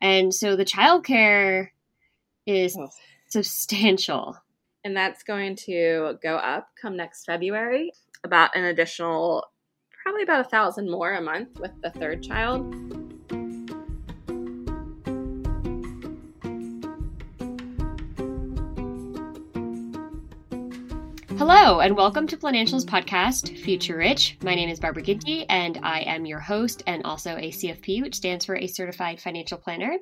And so the childcare is oh. substantial. And that's going to go up come next February, about an additional, probably about a thousand more a month with the third child. Hello, and welcome to Financials Podcast, Future Rich. My name is Barbara Ginty, and I am your host and also a CFP, which stands for a Certified Financial Planner.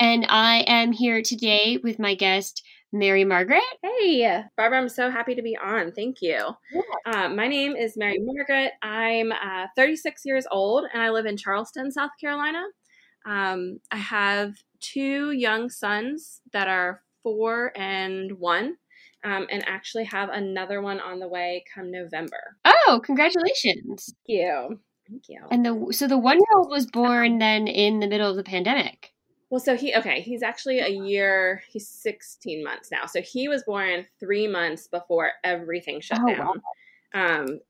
And I am here today with my guest, Mary Margaret. Hey, Barbara, I'm so happy to be on. Thank you. Yeah. Um, my name is Mary Margaret. I'm uh, 36 years old, and I live in Charleston, South Carolina. Um, I have two young sons that are four and one um, and actually have another one on the way come November. Oh, congratulations! Thank you. Thank you. And the so the one year old was born then in the middle of the pandemic. Well, so he okay, he's actually a year. He's sixteen months now. So he was born three months before everything shut oh, down. Wow. Um,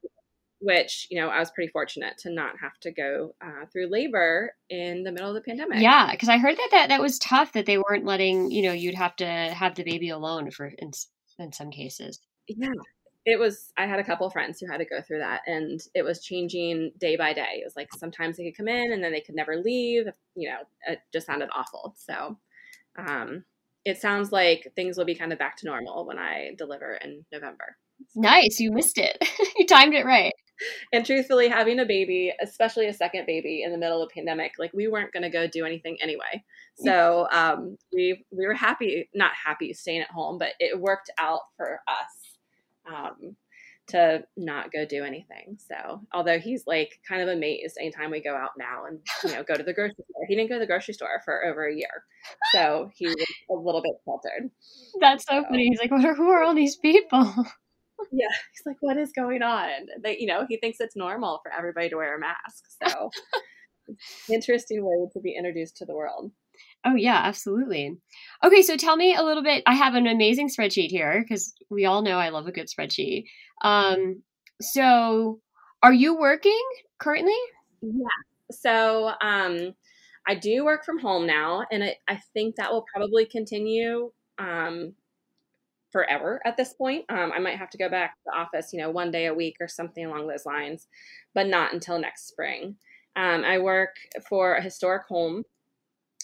which you know I was pretty fortunate to not have to go uh, through labor in the middle of the pandemic. Yeah, because I heard that, that that was tough that they weren't letting you know you'd have to have the baby alone for in some cases. Yeah. It was, I had a couple friends who had to go through that and it was changing day by day. It was like sometimes they could come in and then they could never leave. You know, it just sounded awful. So, um, it sounds like things will be kind of back to normal when I deliver in November. Nice. You missed it. you timed it right. And truthfully, having a baby, especially a second baby in the middle of a pandemic, like we weren't going to go do anything anyway. So um, we we were happy, not happy staying at home, but it worked out for us um, to not go do anything. So although he's like kind of amazed anytime we go out now and you know go to the grocery store, he didn't go to the grocery store for over a year, so he was a little bit sheltered. That's so, so. funny. He's like, "What are who are all these people?" Yeah he's like what is going on? They, you know he thinks it's normal for everybody to wear a mask so interesting way to be introduced to the world. Oh yeah absolutely. Okay so tell me a little bit i have an amazing spreadsheet here because we all know i love a good spreadsheet. Um so are you working currently? Yeah so um i do work from home now and I, I think that will probably continue um forever at this point. Um, I might have to go back to the office, you know, one day a week or something along those lines, but not until next spring. Um, I work for a historic home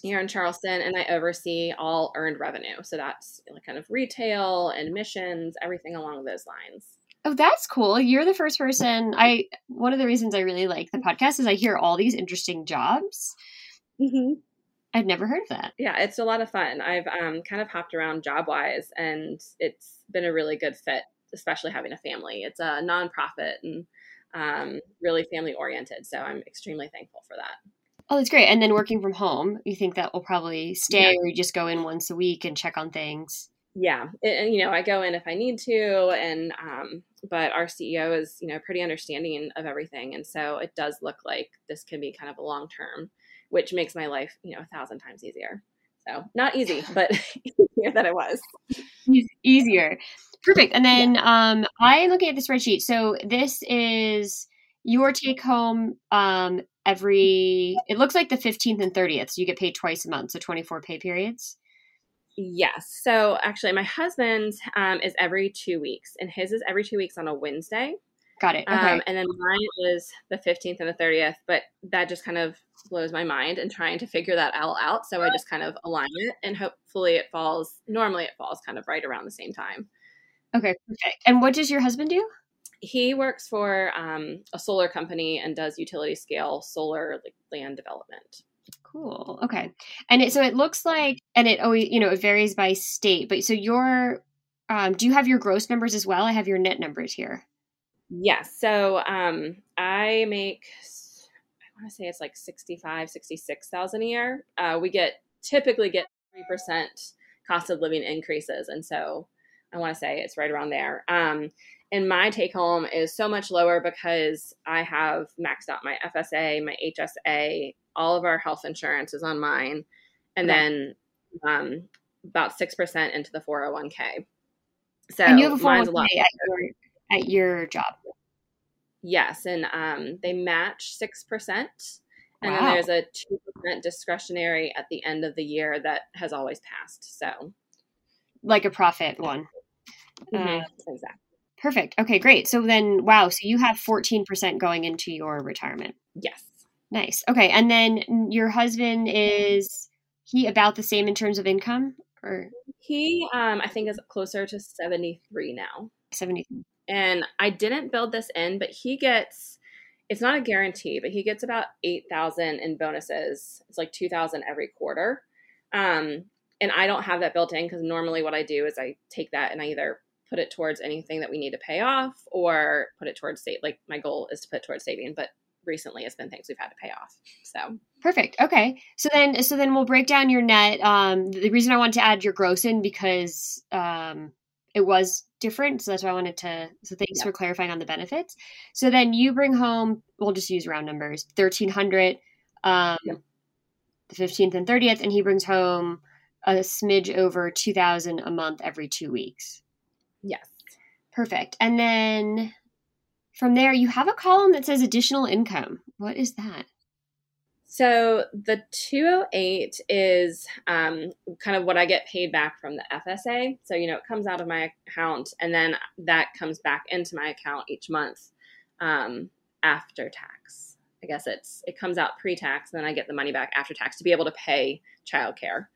here in Charleston, and I oversee all earned revenue. So that's kind of retail, and admissions, everything along those lines. Oh, that's cool. You're the first person. I one of the reasons I really like the podcast is I hear all these interesting jobs. Mm-hmm. I've never heard of that. Yeah, it's a lot of fun. I've um, kind of hopped around job wise, and it's been a really good fit, especially having a family. It's a nonprofit and um, really family oriented. So I'm extremely thankful for that. Oh, that's great. And then working from home, you think that will probably stay, yeah. or you just go in once a week and check on things? Yeah, and you know, I go in if I need to, and um, but our CEO is you know pretty understanding of everything, and so it does look like this can be kind of a long term which makes my life, you know, a thousand times easier. So not easy, but easier than it was. Easier. Perfect. And then yeah. um, I'm looking at the spreadsheet. So this is your take home um, every, it looks like the 15th and 30th. So you get paid twice a month. So 24 pay periods. Yes. So actually, my husband's um, is every two weeks, and his is every two weeks on a Wednesday. Got it. Okay. Um, and then mine is the 15th and the 30th, but that just kind of blows my mind and trying to figure that all out. So I just kind of align it and hopefully it falls, normally it falls kind of right around the same time. Okay, perfect. And what does your husband do? He works for um, a solar company and does utility scale solar like, land development. Cool. Okay. And it, so it looks like, and it always, you know, it varies by state, but so your, um, do you have your gross numbers as well? I have your net numbers here. Yes. So um, I make, I want to say it's like 65, 66,000 a year. Uh, we get typically get 3% cost of living increases. And so I want to say it's right around there. Um, and my take home is so much lower because I have maxed out my FSA, my HSA, all of our health insurance is on mine, and okay. then um, about six percent into the 401k. So and you have a 401k at your, at your job. Yes, and um, they match six percent, and wow. then there's a two percent discretionary at the end of the year that has always passed. So, like a profit one. Mm-hmm. Uh, exactly. Perfect. Okay, great. So then, wow. So you have 14% going into your retirement. Yes. Nice. Okay. And then your husband is he about the same in terms of income or he um I think is closer to 73 now. 73. And I didn't build this in, but he gets it's not a guarantee, but he gets about 8,000 in bonuses. It's like 2,000 every quarter. Um and I don't have that built in because normally what I do is I take that and I either put it towards anything that we need to pay off or put it towards state like my goal is to put towards saving but recently it's been things we've had to pay off so perfect okay so then so then we'll break down your net um the reason i wanted to add your gross in because um it was different so that's why i wanted to so thanks yep. for clarifying on the benefits so then you bring home we'll just use round numbers 1300 um yep. the 15th and 30th and he brings home a smidge over 2000 a month every two weeks Yes. Perfect. And then from there, you have a column that says additional income. What is that? So the 208 is um, kind of what I get paid back from the FSA. So, you know, it comes out of my account and then that comes back into my account each month um, after tax. I guess it's it comes out pre-tax, and then I get the money back after tax to be able to pay childcare.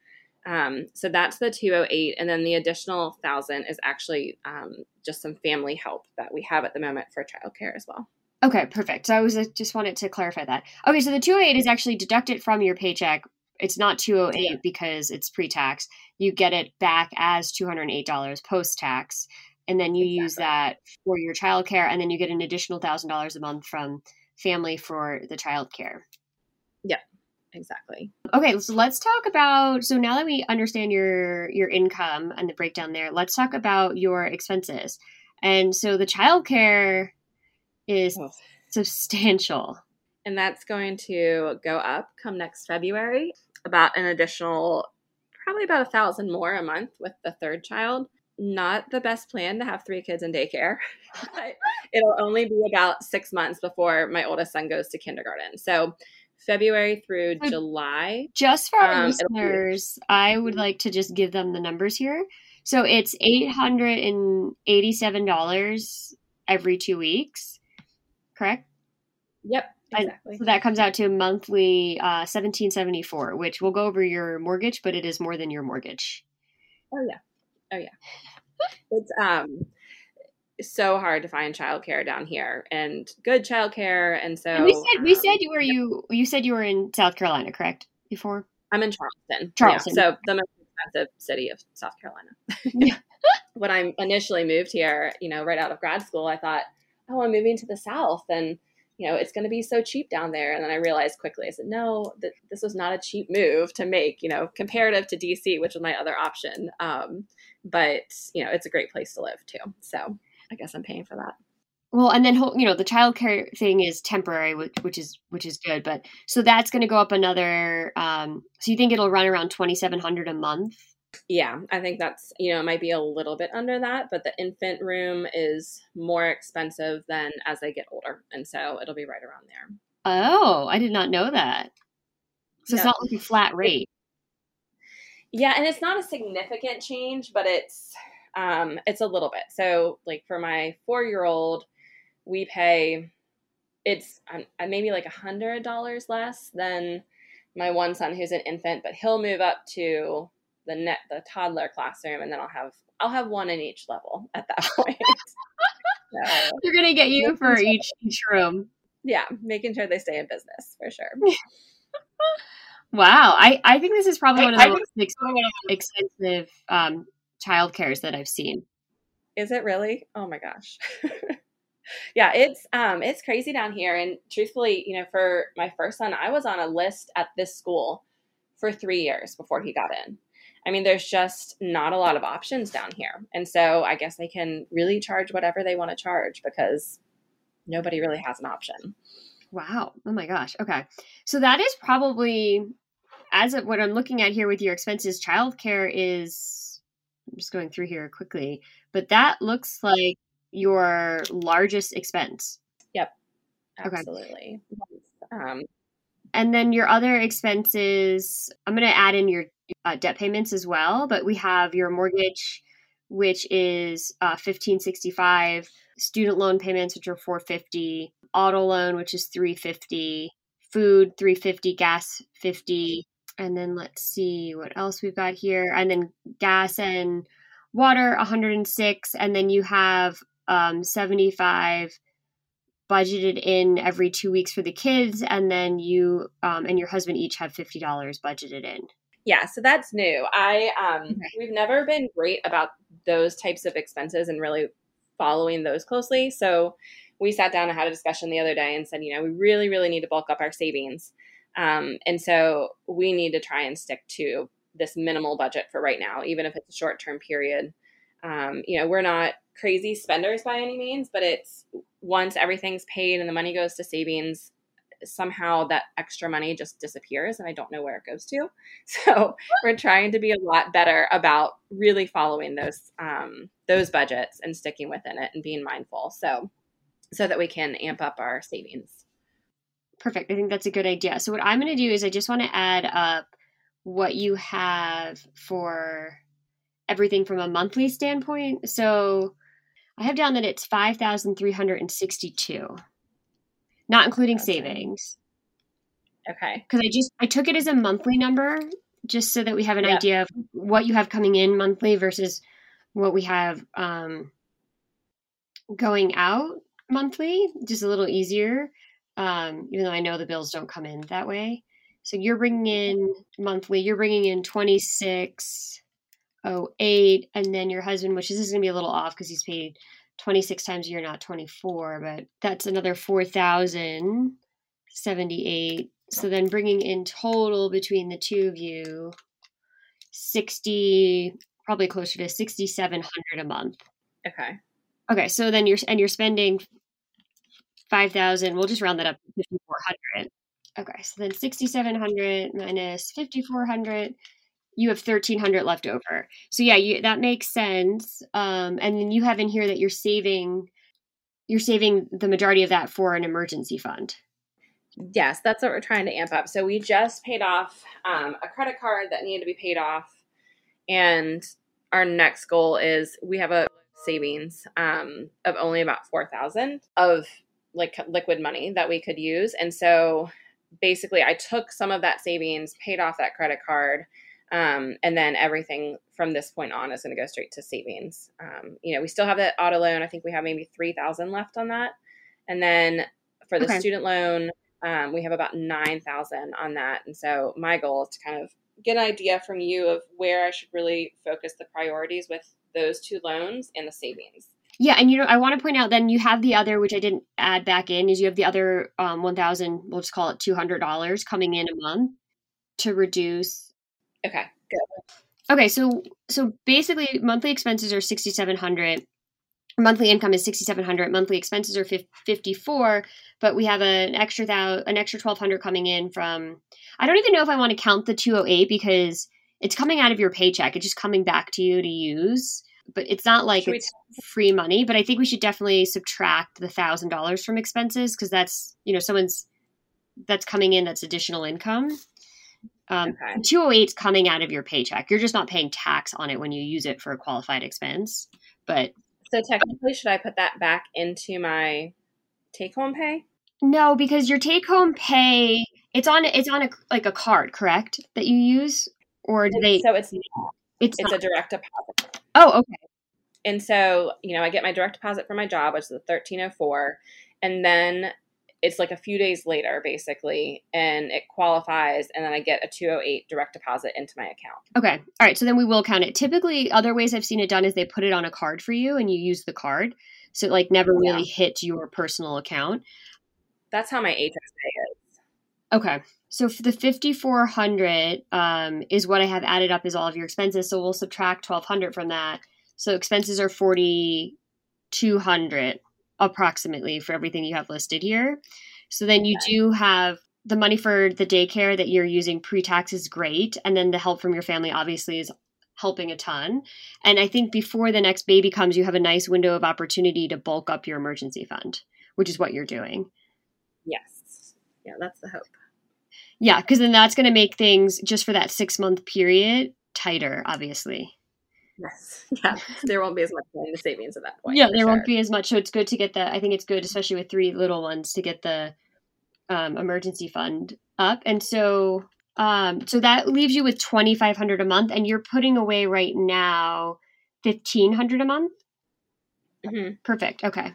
Um, so that's the 208. And then the additional thousand is actually um, just some family help that we have at the moment for childcare as well. Okay, perfect. So I was uh, just wanted to clarify that. Okay, so the 208 is actually deducted from your paycheck. It's not 208 yeah. because it's pre-tax. You get it back as $208 post-tax and then you exactly. use that for your childcare and then you get an additional $1000 a month from family for the childcare. Yeah exactly. Okay, so let's talk about so now that we understand your your income and the breakdown there, let's talk about your expenses. And so the childcare is oh. substantial. And that's going to go up come next February, about an additional probably about a thousand more a month with the third child. Not the best plan to have three kids in daycare, but it'll only be about six months before my oldest son goes to kindergarten. So February through so July. Just for our um, listeners, I would like to just give them the numbers here. So it's eight hundred and eighty-seven dollars every two weeks, correct? Yep, exactly. so that comes out to monthly uh, seventeen seventy-four, which will go over your mortgage, but it is more than your mortgage. Oh yeah, oh yeah. it's um so hard to find childcare down here and good childcare. And so and we said we um, said you were you you said you were in South Carolina, correct? Before I'm in Charleston. Charleston, yeah, so the most expensive city of South Carolina. when I initially moved here, you know, right out of grad school, I thought, oh, I'm moving to the South, and you know, it's going to be so cheap down there. And then I realized quickly, I said, no, th- this was not a cheap move to make, you know, comparative to DC, which was my other option. Um, but, you know, it's a great place to live too. So I guess I'm paying for that. Well, and then you know the childcare thing is temporary, which, which is which is good. But so that's going to go up another. Um, so you think it'll run around twenty seven hundred a month? Yeah, I think that's you know it might be a little bit under that, but the infant room is more expensive than as they get older, and so it'll be right around there. Oh, I did not know that. So it's not like a flat rate. Yeah, and it's not a significant change, but it's um, it's a little bit. So, like for my four year old, we pay it's um, maybe like a hundred dollars less than my one son who's an infant, but he'll move up to the net the toddler classroom, and then I'll have I'll have one in each level at that point. so, They're gonna get you for each each room. Yeah, making sure they stay in business for sure. wow, I I think this is probably one of the most expensive um, child cares that I've seen. Is it really? Oh my gosh. yeah, it's um it's crazy down here and truthfully, you know, for my first son, I was on a list at this school for 3 years before he got in. I mean, there's just not a lot of options down here. And so I guess they can really charge whatever they want to charge because nobody really has an option. Wow. Oh my gosh. Okay. So that is probably as of what I'm looking at here with your expenses, childcare is I'm just going through here quickly, but that looks like your largest expense. Yep. Absolutely. Okay. Um, and then your other expenses, I'm going to add in your uh, debt payments as well, but we have your mortgage, which is uh, 1565, student loan payments, which are 450, auto loan, which is 350, food 350, gas 50, and then let's see what else we've got here and then gas and water 106 and then you have um, 75 budgeted in every two weeks for the kids and then you um, and your husband each have $50 budgeted in yeah so that's new i um okay. we've never been great about those types of expenses and really following those closely so we sat down and had a discussion the other day and said you know we really really need to bulk up our savings um, and so we need to try and stick to this minimal budget for right now, even if it's a short term period. Um, you know, we're not crazy spenders by any means, but it's once everything's paid and the money goes to savings, somehow that extra money just disappears and I don't know where it goes to. So we're trying to be a lot better about really following those um, those budgets and sticking within it and being mindful. So so that we can amp up our savings. Perfect. I think that's a good idea. So what I'm going to do is I just want to add up what you have for everything from a monthly standpoint. So I have down that it's 5,362, not including okay. savings. Okay. Cuz I just I took it as a monthly number just so that we have an yep. idea of what you have coming in monthly versus what we have um, going out monthly, just a little easier um, even though I know the bills don't come in that way. So you're bringing in monthly, you're bringing in 2608, and then your husband, which this is going to be a little off because he's paid 26 times a year, not 24, but that's another 4,078. So then bringing in total between the two of you, 60, probably closer to 6,700 a month. Okay. Okay. So then you're, and you're spending 5,000. We'll just round that up to 5,400. Okay, so then 6,700 minus 5,400, you have 1,300 left over. So yeah, you, that makes sense. Um, and then you have in here that you're saving, you're saving the majority of that for an emergency fund. Yes, that's what we're trying to amp up. So we just paid off um, a credit card that needed to be paid off, and our next goal is we have a savings um, of only about four thousand of like liquid money that we could use. And so basically, I took some of that savings, paid off that credit card, um, and then everything from this point on is going to go straight to savings. Um, you know, we still have that auto loan. I think we have maybe three thousand left on that, and then for the okay. student loan, um, we have about nine thousand on that. And so my goal is to kind of get an idea from you of where I should really focus the priorities with those two loans and the savings. Yeah, and you know, I want to point out then you have the other, which I didn't add back in, is you have the other um, one thousand, we'll just call it two hundred dollars coming in a month to reduce. Okay, good. Okay, so so basically monthly expenses are sixty seven hundred. monthly income is 6700 monthly expenses are 54 but we have an extra thou- an extra 1200 coming in from i don't even know if i want to count the 208 because it's coming out of your paycheck it's just coming back to you to use but it's not like Should it's free money but i think we should definitely subtract the thousand dollars from expenses because that's you know someone's that's coming in that's additional income um, Okay. 208 is coming out of your paycheck you're just not paying tax on it when you use it for a qualified expense but So technically, should I put that back into my take home pay? No, because your take home pay it's on it's on a like a card, correct? That you use or do they So it's it's, it's not- a direct deposit. Oh, okay. And so, you know, I get my direct deposit from my job, which is the 1304, and then it's like a few days later basically, and it qualifies and then I get a 208 direct deposit into my account. Okay. All right, so then we will count it. Typically other ways I've seen it done is they put it on a card for you and you use the card. So it like never Yeah. really hit your personal account. That's how my HSA is. Okay. So for the 5400 um is what I have added up is all of your expenses. So we'll subtract 1200 from that. So expenses are 4200 approximately for everything you have listed here. So then you do have the money for the daycare that you're using pre-tax is great and then the help from your family obviously is helping a ton. And I think before the next baby comes you have a nice window of opportunity to bulk up your emergency fund, which is what you're doing. Yes. Yeah, that's the hope. Yeah, because then that's going to make things just for that six month period tighter, obviously. Yes. Yeah. there won't be as much money in the savings at that point. yeah, there won't be as much. So it's good to get the, I think it's good, especially with three little ones, to get the um, emergency fund up. And so, um, so that leaves you with 2500 a month, and you're putting away right now 1500 a month. Mhm. Perfect. Okay.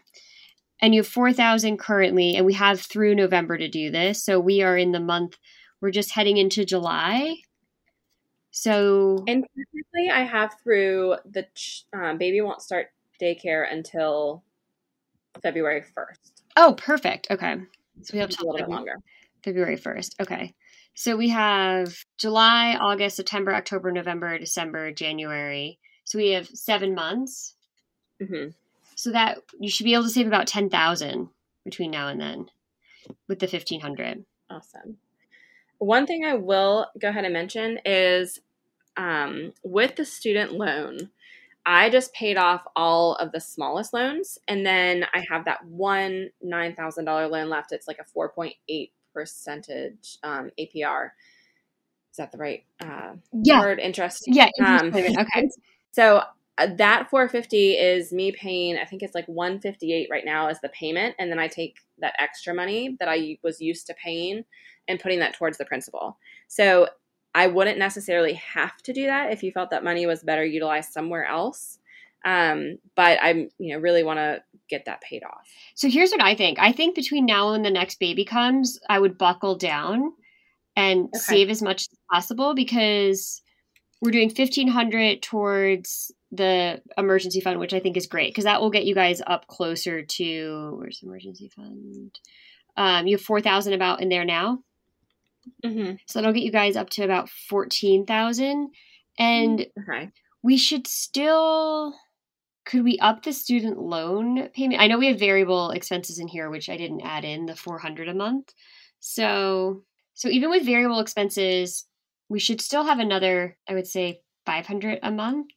And you have 4,000 currently, and we have through November to do this. So we are in the month, we're just heading into July. So, And technically, I have through the ch- um, baby won't start daycare until February 1st. oh, perfect. Okay. So we have a little bit longer. February 1st. Okay. So we have July, August, September, October, November, December, January. So we have seven months. hmm So that you should be able to save about 10,000 between now and then with the 1500. Awesome. One thing I will go ahead and mention is um, with the student loan, I just paid off all of the smallest loans, and then I have that one nine thousand dollar loan left. It's like a four point eight percentage um, APR. Is that the right uh, Yeah. word? Interest. Yeah. interest Um, payment. Okay. So uh, that 450 is me paying. I think it's like 158 right now as the payment, and then I take that extra money that I was used to paying and putting that towards the principal. So I wouldn't necessarily have to do that if you felt that money was better utilized somewhere else. Um, but I'm, you know, really want to get that paid off. So here's what I think. I think between now and the next baby comes, I would buckle down and Okay. save as much as possible because we're doing 1500 towards the emergency fund, which I think is great because that will get you guys up closer to where's the emergency fund? Um, you have 4,000 about in there now. Mm-hmm. So that'll get you guys up to about 14,000 and Okay. we should still could we up the student loan payment i know we have variable expenses in here which i didn't add in the 400 a month so so even with variable expenses we should still have another i would say 500 a month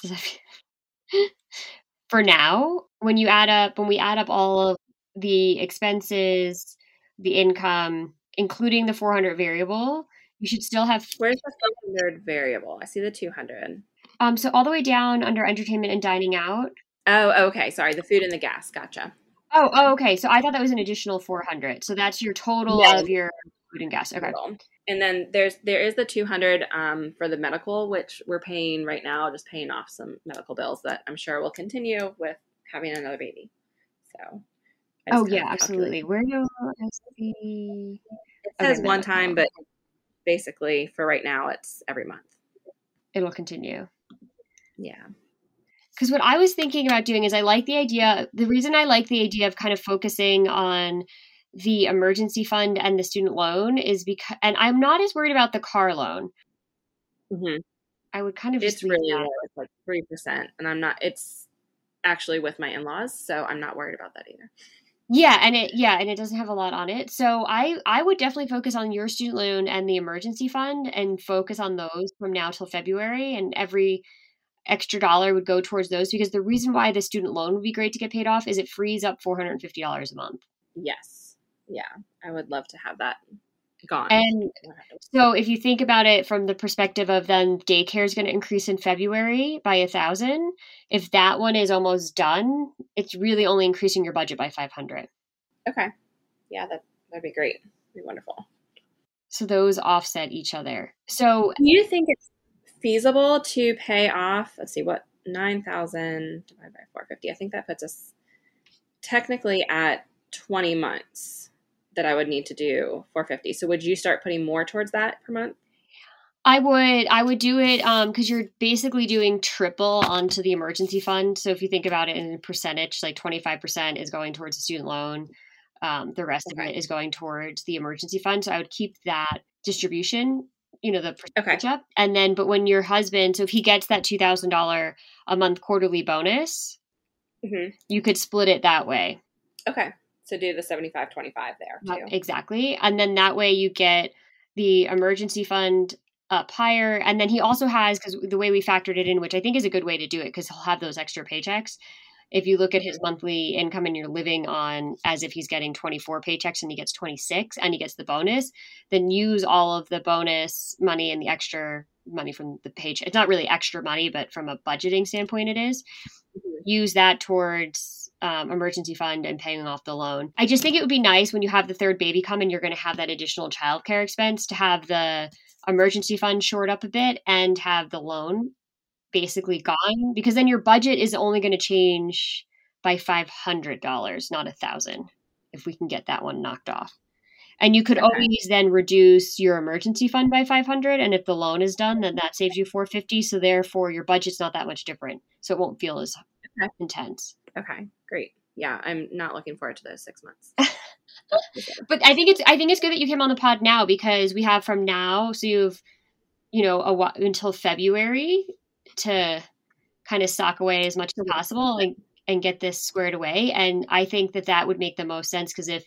Does that feel- for now when you add up when we add up all of the expenses the income including the 400 variable you should still have Where's the 400 variable? I see the 200. um so all the way down under entertainment and dining out Oh, okay. Sorry. The food and the gas. Gotcha. Oh, oh, okay. So I thought that was an additional 400. So that's your total No. of your food and gas. Okay. And then there's there is the 200 um, for the medical, which we're paying right now, just paying off some medical bills that I'm sure will continue with having another baby. So. Oh, yeah, absolutely. Where do I see? It says one time, but basically for right now, it's every month. It'll continue. Yeah. Because what I was thinking about doing is I like the idea. The reason I like the idea of kind of focusing on the emergency fund and the student loan is because, and I'm not as worried about the car loan. hmm I would kind of It's really low. It's like three percent, and I'm not. It's actually with my in-laws, so I'm not worried about that either. Yeah, and it yeah, and it doesn't have a lot on it. So I I would definitely focus on your student loan and the emergency fund and focus on those from now till February and every extra dollar would go towards those because the reason why the student loan would be great to get paid off is it frees up $450 a month. Yes. Yeah, I would love to have that gone. And so if you think about it from the perspective of then daycare is going to increase in February by a thousand, if that one is almost done, it's really only increasing your budget by 500. Okay. Yeah, that that'd be great. Be wonderful. So those offset each other. So do you think it's feasible to pay off, let's see what 9,000 divided by 450. I think that puts us technically at 20 months that I would need to do 450. So would you start putting more towards that per month? I would I would do it um because you're basically doing triple onto the emergency fund. So if you think about it in a percentage, like 25% is going towards the student loan. Um, the rest okay. of it is going towards the emergency fund. So I would keep that distribution, you know, the percentage okay. up. And then but when your husband, so if he gets that two thousand dollar a month quarterly bonus, mm-hmm. you could split it that way. Okay to do the 75 25 there too. Exactly. And then that way you get the emergency fund up higher. And then he also has, because the way we factored it in, which I think is a good way to do it, because he'll have those extra paychecks. If you look at his monthly income and you're living on as if he's getting 24 paychecks and he gets 26 and he gets the bonus, then use all of the bonus money and the extra money from the paycheck. It's not really extra money, but from a budgeting standpoint, it is. Mm-hmm. Use that towards um, emergency fund and paying off the loan. I just think it would be nice when you have the third baby come and you're going to have that additional childcare expense to have the emergency fund short up a bit and have the loan basically gone because then your budget is only going to change by $500, not a thousand if we can get that one knocked off. And you could okay. always then reduce your emergency fund by 500 and if the loan is done then that saves you 450 so therefore your budget's not that much different. So it won't feel as okay. intense. Okay, great. Yeah, I'm not looking forward to those six months. but I think it's I think it's good that you came on the pod now because we have from now, so you've you know a while, until February to kind of sock away as much as mm-hmm. possible and and get this squared away. And I think that that would make the most sense because if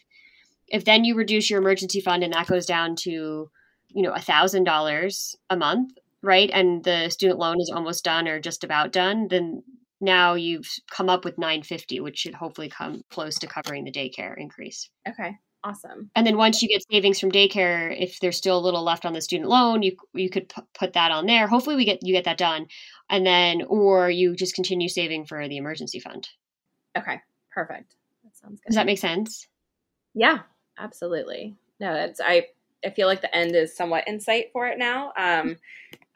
if then you reduce your emergency fund and that goes down to you know a thousand dollars a month right and the student loan is almost done or just about done then now you've come up with 950 which should hopefully come close to covering the daycare increase. Okay awesome. And then once you get savings from daycare if there's still a little left on the student loan you you could p- put that on there. Hopefully we get you get that done. And then or you just continue saving for the emergency fund. Okay perfect. That sounds good does that make sense? Yeah absolutely. No that's i I feel like the end is somewhat in sight for it now. Um,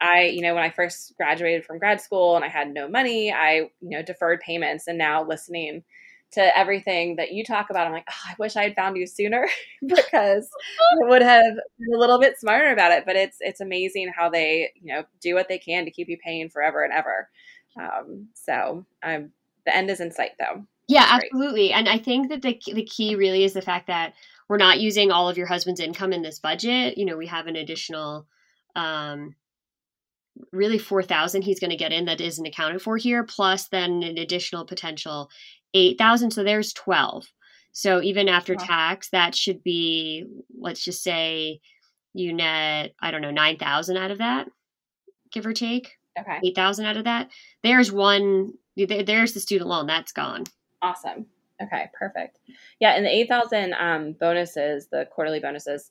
I, you know, when I first graduated from grad school and I had no money, I, you know, deferred payments. And now listening to everything that you talk about, I'm like, oh, I wish I had found you sooner because I would have been a little bit smarter about it. But it's it's amazing how they, you know, do what they can to keep you paying forever and ever. Um, so I'm the end is in sight though. Yeah, absolutely. And I think that the the key really is the fact that we're not using all of your husband's income in this budget. You know, we have an additional um really 4000 he's going to get in that isn't accounted for here plus then an additional potential 8000 so there's 12 so even after wow. tax that should be let's just say you net i don't know 9000 out of that give or take okay. 8000 out of that. There's one there's the student loan that's gone. Awesome Okay, perfect. Yeah, and the 8,000 um, bonuses, the quarterly bonuses,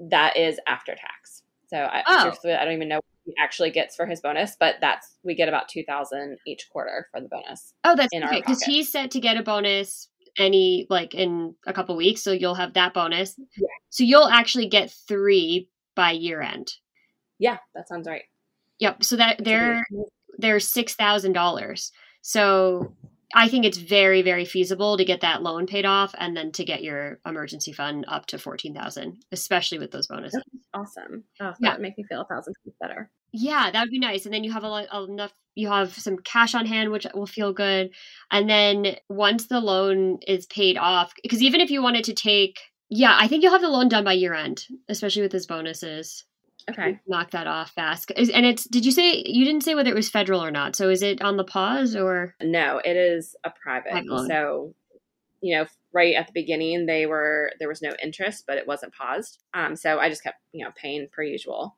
that is after tax. So I, oh. I don't even know what he actually gets for his bonus, but that's we get about 2,000 each quarter for the bonus. Oh, that's okay because he's set to get a bonus any like in a couple weeks, so you'll have that bonus. Yeah. So you'll actually get 3 by year end. Yeah, that sounds right. Yep, so that they're they're $6,000. So I think it's very, very feasible to get that loan paid off and then to get your emergency fund up to fourteen thousand, especially with those bonuses. Awesome. Oh, yeah. that make me feel a thousand times better. Yeah, that would be nice. And then you have a lot enough. You have some cash on hand, which will feel good. And then once the loan is paid off, because even if you wanted to take, yeah, I think you'll have the loan done by year end, especially with those bonuses. Okay. Knock that off fast. And it's, did you say, you didn't say whether it was federal or not. So is it on the pause or? No, it is a private. So, you know, right at the beginning, they were, there was no interest, but it wasn't paused. Um, so I just kept, you know, paying per usual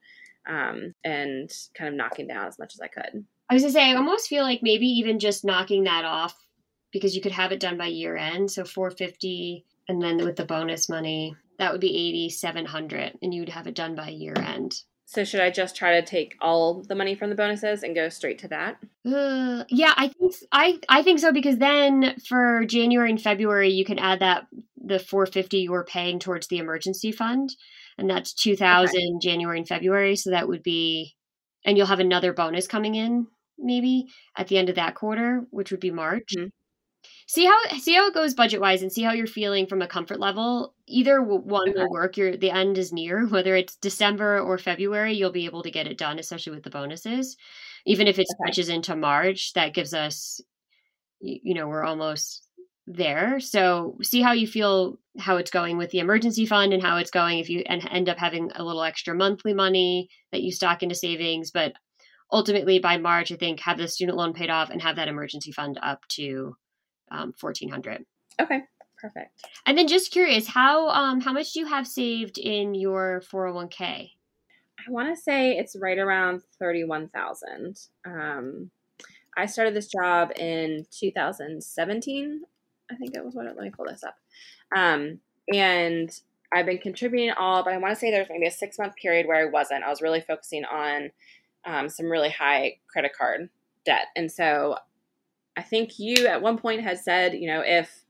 um, and kind of knocking down as much as I could. I was gonna say, I almost feel like maybe even just knocking that off because you could have it done by year end. So 450 and then with the bonus money, that would be 8700 and you'd have it done by year end. So should I just try to take all the money from the bonuses and go straight to that? Uh, yeah, I think I I think so because then for January and February you can add that the 450 you were paying towards the emergency fund and that's 2000 okay. January and February so that would be and you'll have another bonus coming in maybe at the end of that quarter, which would be March. Mm-hmm. See how see how it goes budget wise, and see how you're feeling from a comfort level. Either one okay. will work. Your the end is near. Whether it's December or February, you'll be able to get it done, especially with the bonuses. Even if it okay. stretches into March, that gives us, you know, we're almost there. So see how you feel, how it's going with the emergency fund, and how it's going if you end up having a little extra monthly money that you stock into savings. But ultimately by March, I think have the student loan paid off and have that emergency fund up to um, 1400. Okay. Perfect. And then just curious, how um how much do you have saved in your 401k? I want to say it's right around 31,000. Um I started this job in 2017. I think it was what let me pull this up. Um and I've been contributing all, but I want to say there's maybe a six month period where I wasn't. I was really focusing on um, some really high credit card debt. And so I think you at one point had said, you know, if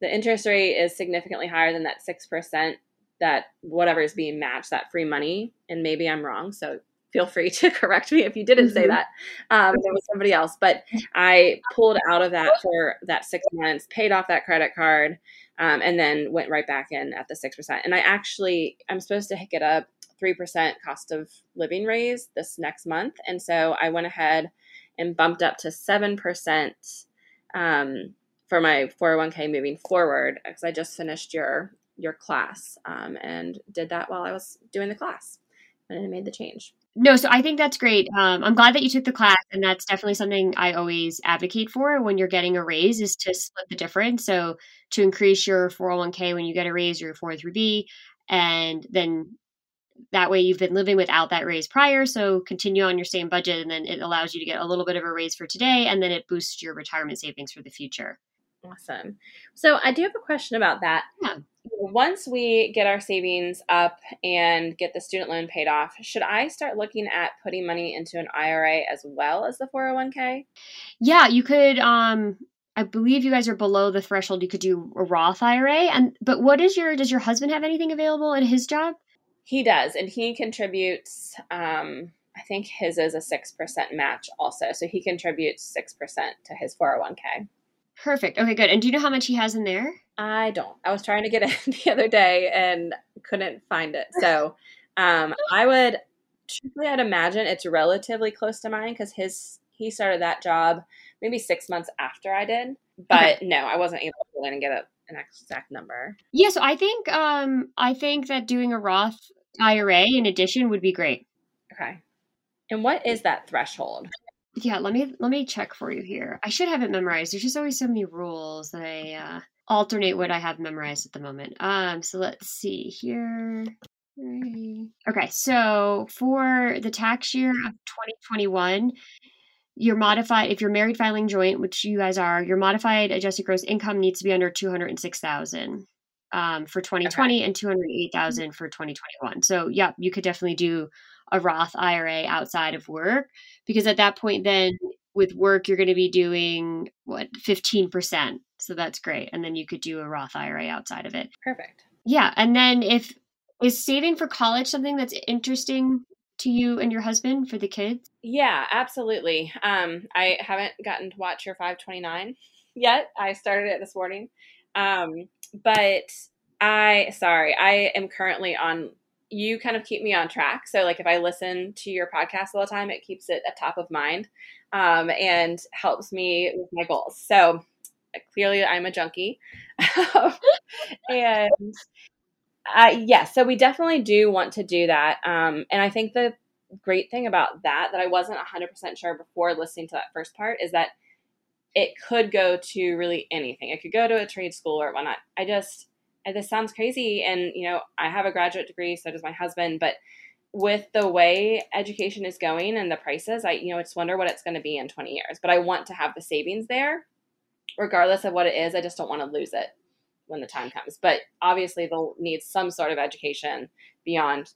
the interest rate is significantly higher than that 6%, that whatever is being matched, that free money, and maybe I'm wrong. So feel free to correct me if you didn't mm-hmm. say that. Um, it was somebody else, but I pulled out of that for that six months, paid off that credit card, um, and then went right back in at the 6%. And I actually, I'm supposed to get a 3% cost of living raise this next month. And so I went ahead and bumped up to 7% um, for my 401k moving forward because I just finished your your class um, and did that while I was doing the class and I made the change. No, so I think that's great. Um, I'm glad that you took the class, and that's definitely something I always advocate for when you're getting a raise is to split the difference. So to increase your 401k when you get a raise or your 403b, and then that way you've been living without that raise prior so continue on your same budget and then it allows you to get a little bit of a raise for today and then it boosts your retirement savings for the future awesome so i do have a question about that yeah. once we get our savings up and get the student loan paid off should i start looking at putting money into an ira as well as the 401k yeah you could um I believe you guys are below the threshold. You could do a Roth IRA, and but what is your? Does your husband have anything available at his job? He does, and he contributes. Um, I think his is a six percent match also, so he contributes six percent to his four hundred one k. Perfect. Okay, good. And do you know how much he has in there? I don't. I was trying to get it the other day and couldn't find it. So um, I would truthfully, I'd imagine it's relatively close to mine because his he started that job maybe six months after I did. But okay. no, I wasn't able to go in and get it an exact number. Yeah, so I think um I think that doing a Roth IRA in addition would be great. Okay. And what is that threshold? Yeah, let me let me check for you here. I should have it memorized. There's just always so many rules that I uh, alternate what I have memorized at the moment. Um, so let's see here. Okay, so for the tax year of 2021, your modified if you're married filing joint which you guys are your modified adjusted gross income needs to be under 206000 um, for 2020 okay. and 208000 for 2021 so yeah you could definitely do a roth ira outside of work because at that point then with work you're going to be doing what 15% so that's great. And then you could do a roth ira outside of it. Perfect. Yeah and then if is saving for college something that's interesting to you and your husband for the kids? Yeah, absolutely. Um, I haven't gotten to watch your 529 yet. I started it this morning. Um, but I, sorry, I am currently on, you kind of keep me on track. So, like, if I listen to your podcast all the time, it keeps it at top of mind um, and helps me with my goals. So, clearly, I'm a junkie. and Uh, yes, so we definitely do want to do that. Um, and I think the great thing about that, that I wasn't 100% sure before listening to that first part, is that it could go to really anything. It could go to a trade school or whatnot. I just, this sounds crazy. And, you know, I have a graduate degree, so does my husband. But with the way education is going and the prices, I, you know, just wonder what it's going to be in 20 years. But I want to have the savings there, regardless of what it is. I just don't want to lose it when the time comes. But obviously, they'll need some sort of education beyond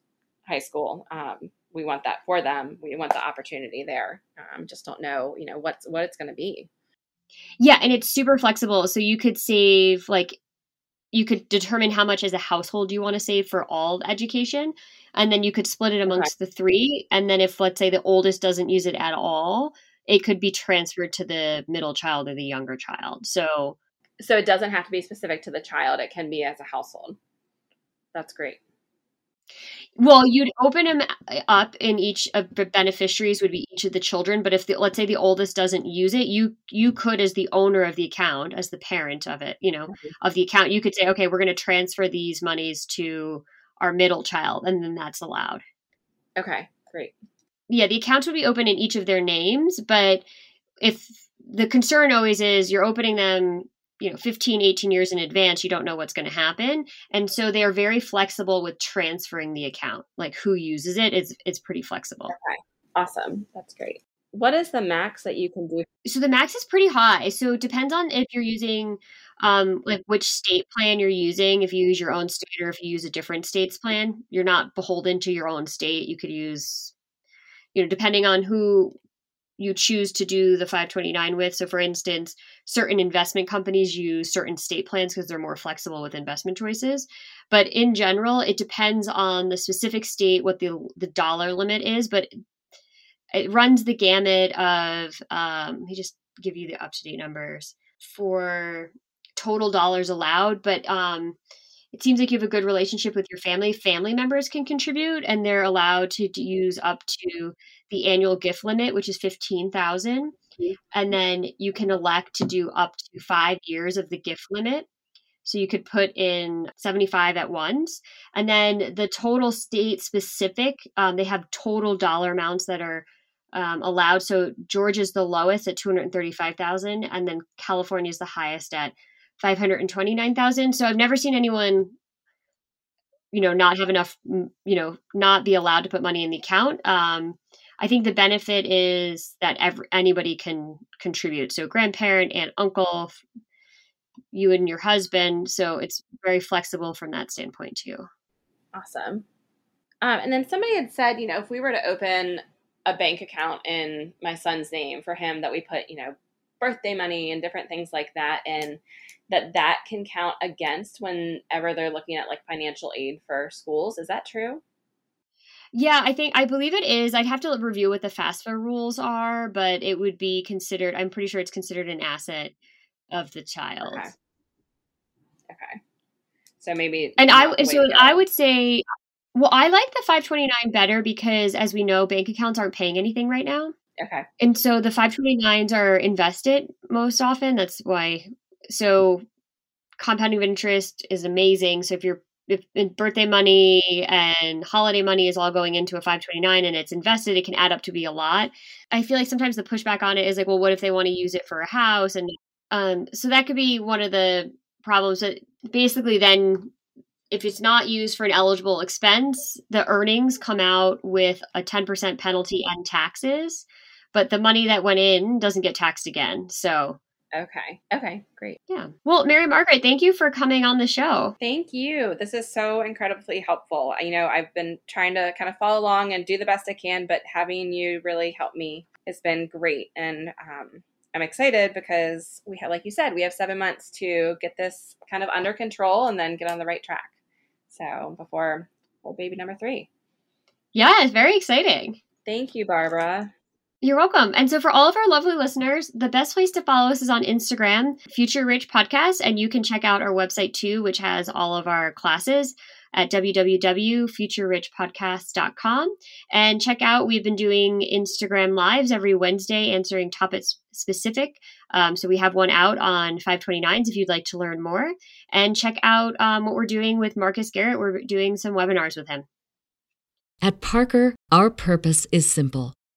high school. Um, we want that for them. We want the opportunity there. Um, just don't know, you know, what's what it's going to be. Yeah, and it's super flexible. So you could save like you could determine how much as a household you want to save for all education and then you could split it amongst the three and then if let's say the oldest doesn't use it at all it could be transferred to the middle child or the younger child so so it doesn't have to be specific to the child. It can be as a household. That's great. Well you'd open them up in each of the beneficiaries would be each of the children but if the, let's say the oldest doesn't use it you you could as the owner of the account as the parent of it you know mm-hmm. of the account you could say okay we're going to transfer these monies to our middle child and then that's allowed. Okay great. Yeah the accounts would be open in each of their names but if the concern always is you're opening them you know 15 18 years in advance you don't know what's going to happen. And so they are very flexible with transferring the account. Like who uses it it is it's pretty flexible. Okay. Awesome. That's great. What is the max that you can do? So the max is pretty high. So it depends on if you're using um like which state plan you're using. If you use your own state or if you use a different state's plan you're not beholden to your own state. You could use you know depending on who you choose to do the 529 with. So, for instance, certain investment companies use certain state plans because they're more flexible with investment choices. But in general, it depends on the specific state what the the dollar limit is. But it runs the gamut of. Um, let me just give you the up to date numbers for total dollars allowed. But um, it seems like you have a good relationship with your family. Family members can contribute, and they're allowed to, use up to the annual gift limit, which is fifteen thousand, mm-hmm. and then you can elect to do up to five years of the gift limit. So you could put in 75 at once. And then the total state specific, um, they have total dollar amounts that are um, allowed. So Georgia's the lowest at 235,000 and then California is the highest at 529,000. So I've never seen anyone you know not have enough you know not be allowed to put money in the account. Um, i think the benefit is that every, anybody can contribute. So grandparent and uncle you and your husband. So it's very flexible from that standpoint too. Awesome. Um, and then somebody had said you know if we were to open a bank account in my son's name for him that we put you know birthday money and different things like that and that that can count against whenever they're looking at like financial aid for schools. Is that true? Yeah, I think I believe it is. I'd have to review what the FAFSA rules are, but it would be considered. I'm pretty sure it's considered an asset of the child. Okay. okay. So maybe. And I so I would say, well, I like the 529 better because, as we know, bank accounts aren't paying anything right now. Okay. And so the 529s are invested most often. That's why so compounding of interest is amazing. So if you're if birthday money and holiday money is all going into a 529 and it's invested, it can add up to be a lot. I feel like sometimes the pushback on it is like, well, what if they want to use it for a house? And um, so that could be one of the problems that basically then if it's not used for an eligible expense, the earnings come out with a 10% penalty and taxes, but the money that went in doesn't get taxed again. So Okay. Okay. Great. Yeah. Well, Mary Margaret, thank you for coming on the show. Thank you. This is so incredibly helpful. You know, I've been trying to kind of follow along and do the best I can, but having you really help me has been great. And um, I'm excited because we have, like you said, we have seven months to get this kind of under control and then get on the right track. So before well, baby number three. Yeah, it's very exciting. Thank you, Barbara. You're welcome. And so, for all of our lovely listeners, the best place to follow us is on Instagram, Future Rich Podcast, and you can check out our website too, which has all of our classes. at www.futurerichpodcast.com. And check out, we've been doing Instagram Lives every Wednesday answering topics specific. Um, so we have one out on 529s if you'd like to learn more. And check out um, what we're doing with Marcus Garrett. We're doing some webinars with him. At Parker, our purpose is simple.